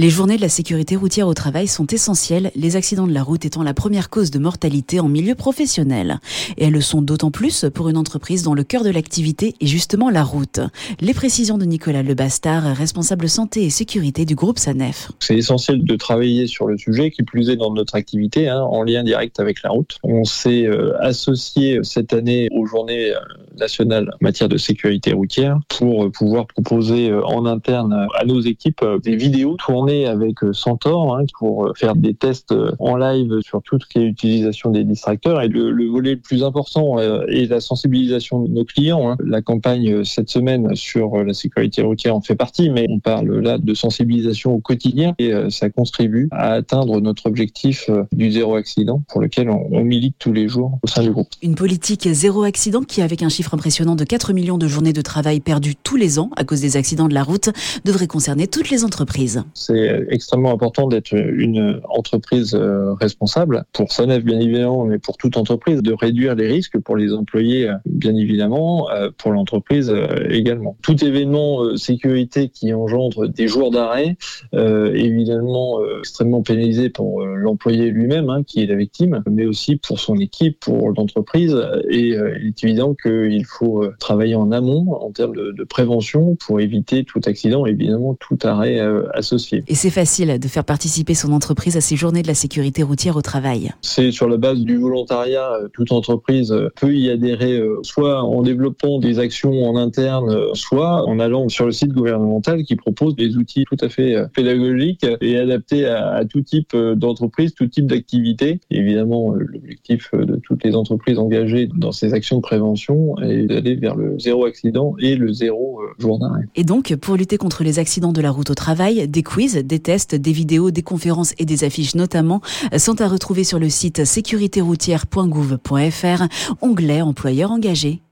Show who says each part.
Speaker 1: Les journées de la sécurité routière au travail sont essentielles, les accidents de la route étant la première cause de mortalité en milieu professionnel. Et elles le sont d'autant plus pour une entreprise dont le cœur de l'activité est justement la route. Les précisions de Nicolas Lebastard, responsable santé et sécurité du groupe SANEF.
Speaker 2: C'est essentiel de travailler sur le sujet, qui plus est dans notre activité, hein, en lien direct avec la route. On s'est euh, associé cette année aux journées euh, nationales en matière de sécurité routière pour pouvoir proposer euh, en interne à nos équipes des vidéos tournées avec Centaure hein, pour faire des tests en live sur tout ce qui est utilisation des distracteurs. Et le, le volet le plus important est la sensibilisation de nos clients. Hein. La campagne cette semaine sur la sécurité routière en fait partie, mais on parle là de sensibilisation au quotidien et ça contribue à atteindre notre objectif du zéro accident pour lequel on, on milite tous les jours au sein du groupe.
Speaker 1: Une politique zéro accident qui, avec un chiffre impressionnant de 4 millions de journées de travail perdues tous les ans à cause des accidents de la route, devrait concerner toutes les entreprises.
Speaker 2: C'est extrêmement important d'être une entreprise euh, responsable pour Sonef bien évidemment, mais pour toute entreprise, de réduire les risques pour les employés bien évidemment, euh, pour l'entreprise euh, également. Tout événement sécurité qui engendre des jours d'arrêt est évidemment extrêmement pénalisé pour l'employé lui-même, hein, qui est la victime, mais aussi pour son équipe, pour l'entreprise. Et euh, il est évident qu'il faut euh, travailler en amont en termes de, prévention pour éviter tout accident évidemment tout arrêt euh, associé.
Speaker 1: Et c'est facile de faire participer son entreprise à ces journées de la sécurité routière au travail.
Speaker 2: C'est sur la base du volontariat. Toute entreprise peut y adhérer soit en développant des actions en interne, soit en allant sur le site gouvernemental qui propose des outils tout à fait pédagogiques et adaptés à, à tout type d'entreprise, tout type d'activité. Évidemment, l'objectif de toutes les entreprises engagées dans ces actions de prévention est d'aller vers le zéro accident et le zéro euh.
Speaker 1: Et donc, pour lutter contre les accidents de la route au travail, des quiz, des tests, des vidéos, des conférences et des affiches notamment sont à retrouver sur le site sécuritéroutière.gouv.fr, onglet employeur engagé.